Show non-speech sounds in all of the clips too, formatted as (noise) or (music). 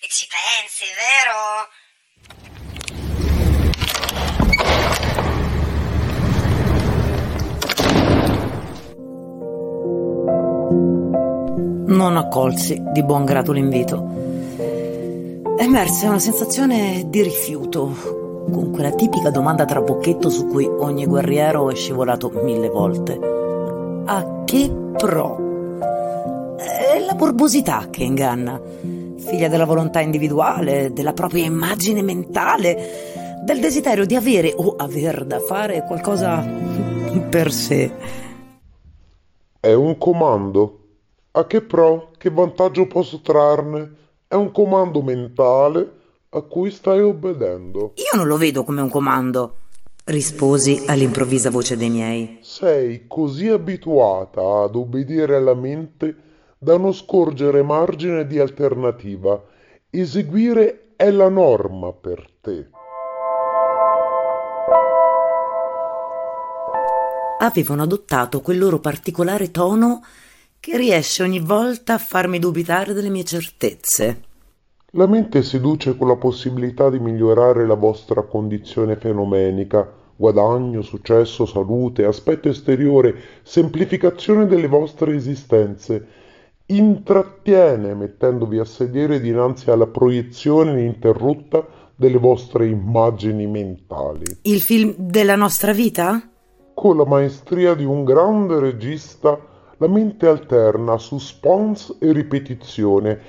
E ci pensi, vero? Non accolsi di buon grado l'invito. Emerse una sensazione di rifiuto, con quella tipica domanda tra bocchetto su cui ogni guerriero è scivolato mille volte. A che pro? È la morbosità che inganna, figlia della volontà individuale, della propria immagine mentale, del desiderio di avere o aver da fare qualcosa per sé. È un comando. A che pro? Che vantaggio posso trarne? È un comando mentale a cui stai obbedendo. Io non lo vedo come un comando, risposi all'improvvisa voce dei miei. Sei così abituata ad obbedire alla mente da non scorgere margine di alternativa. Eseguire è la norma per te. Avevano adottato quel loro particolare tono che riesce ogni volta a farmi dubitare delle mie certezze. La mente seduce con la possibilità di migliorare la vostra condizione fenomenica, guadagno, successo, salute, aspetto esteriore, semplificazione delle vostre esistenze. Intrattiene mettendovi a sedere dinanzi alla proiezione ininterrotta delle vostre immagini mentali. Il film della nostra vita? Con la maestria di un grande regista la mente alterna suspense e ripetizione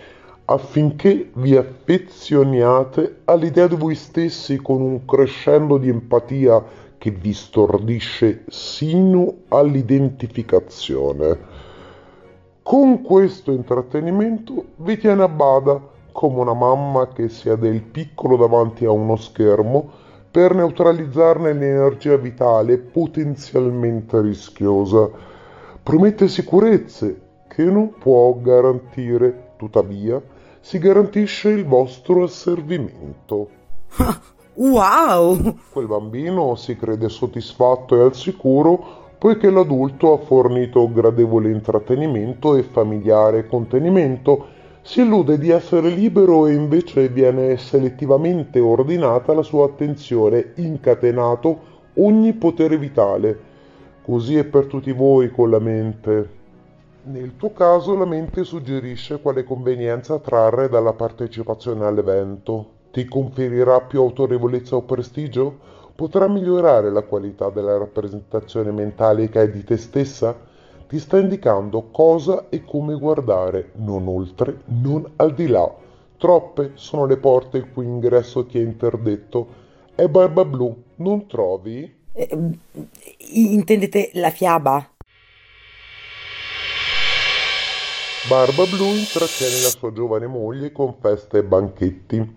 affinché vi affezioniate all'idea di voi stessi con un crescendo di empatia che vi stordisce sino all'identificazione. Con questo intrattenimento vi tiene a bada come una mamma che si ha del piccolo davanti a uno schermo per neutralizzarne l'energia vitale potenzialmente rischiosa promette sicurezze che non può garantire, tuttavia si garantisce il vostro asservimento. (laughs) wow! Quel bambino si crede soddisfatto e al sicuro poiché l'adulto ha fornito gradevole intrattenimento e familiare contenimento, si illude di essere libero e invece viene selettivamente ordinata la sua attenzione, incatenato ogni potere vitale Così è per tutti voi con la mente. Nel tuo caso la mente suggerisce quale convenienza trarre dalla partecipazione all'evento. Ti conferirà più autorevolezza o prestigio? Potrà migliorare la qualità della rappresentazione mentale che hai di te stessa? Ti sta indicando cosa e come guardare, non oltre, non al di là. Troppe sono le porte il cui ingresso ti è interdetto. È barba blu, non trovi? Eh, intendete la fiaba? Barba Blu intrattiene la sua giovane moglie con feste e banchetti.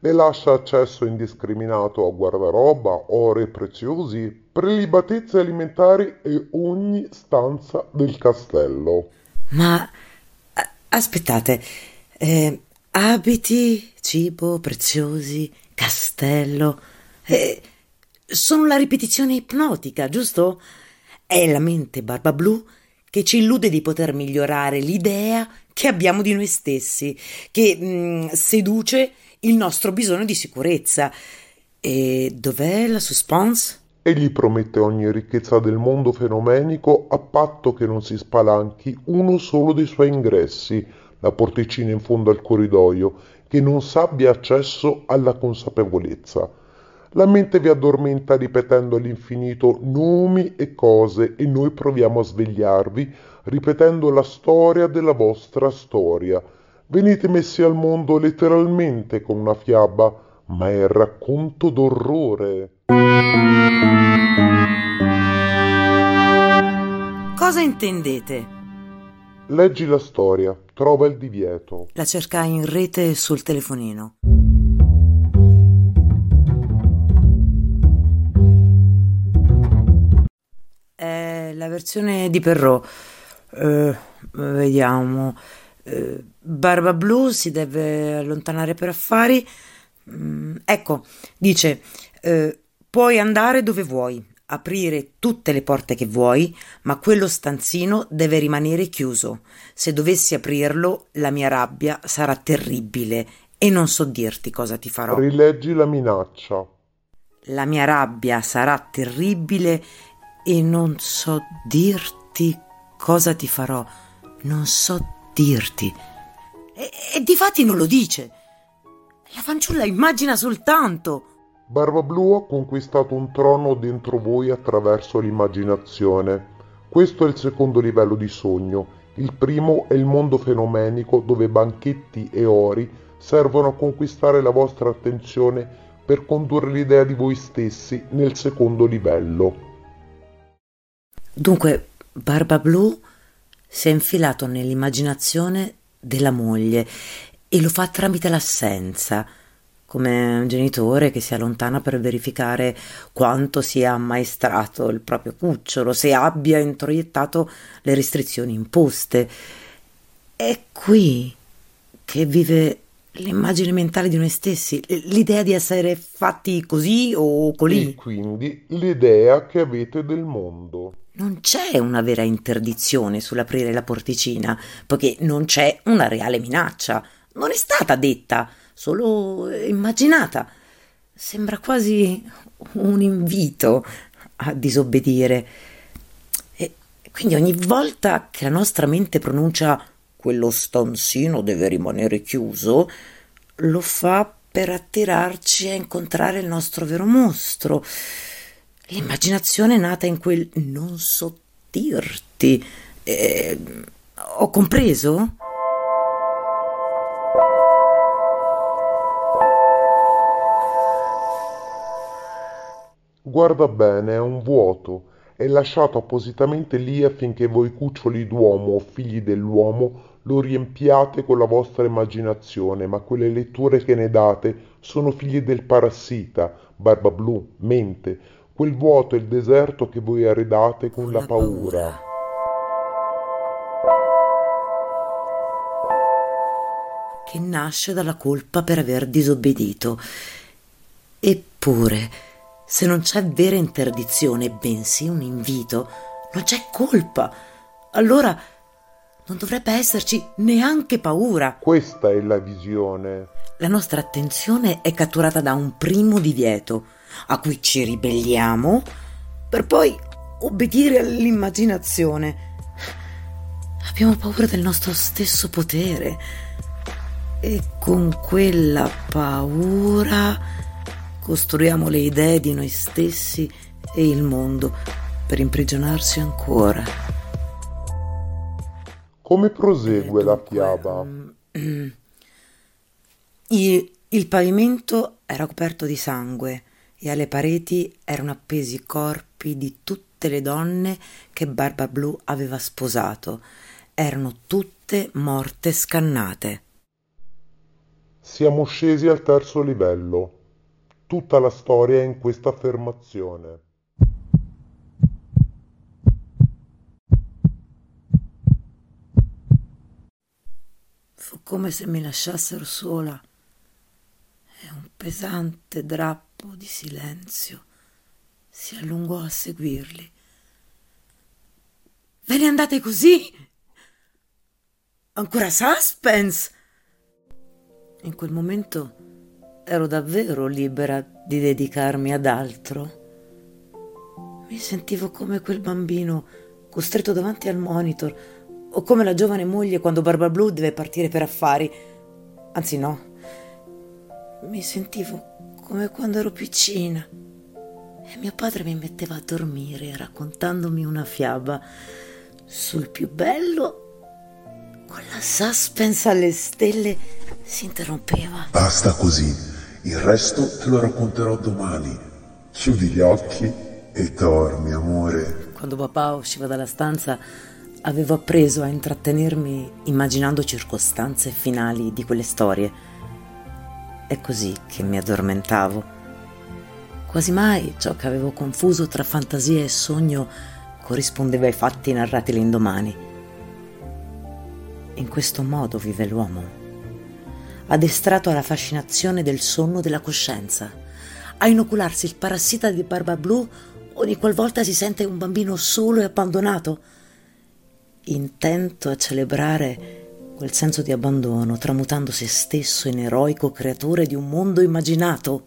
Le lascia accesso indiscriminato a guardaroba, oro e preziosi, prelibatezze alimentari e ogni stanza del castello. Ma aspettate, eh, abiti, cibo, preziosi, castello. Eh, sono la ripetizione ipnotica, giusto? È la mente barba blu che ci illude di poter migliorare l'idea che abbiamo di noi stessi, che mh, mm, seduce il nostro bisogno di sicurezza. E dov'è la suspense? Egli promette ogni ricchezza del mondo fenomenico a patto che non si spalanchi uno solo dei suoi ingressi, la porticina in fondo al corridoio, che non s'abbia accesso alla consapevolezza. La mente vi addormenta ripetendo all'infinito nomi e cose e noi proviamo a svegliarvi ripetendo la storia della vostra storia. Venite messi al mondo letteralmente con una fiaba, ma è racconto d'orrore. Cosa intendete? Leggi la storia, trova il divieto. La cercai in rete sul telefonino. la versione di Perrault. Eh, vediamo. Eh, Barba Blu si deve allontanare per affari. Mm, ecco, dice: eh, Puoi andare dove vuoi, aprire tutte le porte che vuoi, ma quello stanzino deve rimanere chiuso. Se dovessi aprirlo, la mia rabbia sarà terribile e non so dirti cosa ti farò. Rileggi la minaccia. La mia rabbia sarà terribile e non so dirti cosa ti farò. Non so dirti. E, e difatti non lo dice. La fanciulla immagina soltanto. Barba Blu ha conquistato un trono dentro voi attraverso l'immaginazione. Questo è il secondo livello di sogno. Il primo è il mondo fenomenico dove banchetti e ori servono a conquistare la vostra attenzione per condurre l'idea di voi stessi nel secondo livello. Dunque, Barba Blu si è infilato nell'immaginazione della moglie e lo fa tramite l'assenza, come un genitore che si allontana per verificare quanto sia ammaestrato il proprio cucciolo, se abbia introiettato le restrizioni imposte. È qui che vive l'immagine mentale di noi stessi, l'idea di essere fatti così o colì. E quindi l'idea che avete del mondo. Non c'è una vera interdizione sull'aprire la porticina, poiché non c'è una reale minaccia. Non è stata detta, solo immaginata. Sembra quasi un invito a disobbedire. E quindi ogni volta che la nostra mente pronuncia quello stanzino deve rimanere chiuso, lo fa per attirarci a incontrare il nostro vero mostro L'immaginazione nata in quel non so dirti. Eh, ho compreso? Guarda bene, è un vuoto. È lasciato appositamente lì affinché voi cuccioli d'uomo o figli dell'uomo lo riempiate con la vostra immaginazione, ma quelle letture che ne date sono figlie del parassita, barba blu, mente, quel vuoto e il deserto che voi arredate con la paura. Che nasce dalla colpa per aver disobbedito. Eppure, se non c'è vera interdizione, bensì un invito, non c'è colpa. Allora non dovrebbe esserci neanche paura. Questa è la visione. La nostra attenzione è catturata da un primo divieto a cui ci ribelliamo per poi obbedire all'immaginazione. Abbiamo paura del nostro stesso potere e con quella paura costruiamo le idee di noi stessi e il mondo per imprigionarsi ancora. Come prosegue la fiaba? Il, il pavimento era coperto di sangue e alle pareti erano appesi i corpi di tutte le donne che Barba Blu aveva sposato. Erano tutte morte scannate. Siamo scesi al terzo livello. Tutta la storia è in questa affermazione. Fu come se mi lasciassero sola e un pesante drappo po' di silenzio si allungò a seguirli. Ve ne andate così? Ancora suspense? In quel momento ero davvero libera di dedicarmi ad altro. Mi sentivo come quel bambino costretto davanti al monitor o come la giovane moglie quando Barba Blu deve partire per affari. Anzi no, mi sentivo come quando ero piccina. E mio padre mi metteva a dormire raccontandomi una fiaba sul più bello. Con la suspense alle stelle si interrompeva. Basta così, il resto te lo racconterò domani. Chiudi gli occhi e dormi, amore. Quando papà usciva dalla stanza, avevo appreso a intrattenermi immaginando circostanze finali di quelle storie è così che mi addormentavo. Quasi mai ciò che avevo confuso tra fantasia e sogno corrispondeva ai fatti narrati l'indomani. In questo modo vive l'uomo, addestrato alla fascinazione del sonno della coscienza, a inocularsi il parassita di barba blu ogni qualvolta si sente un bambino solo e abbandonato, intento a celebrare quel senso di abbandono, tramutando se stesso in eroico creatore di un mondo immaginato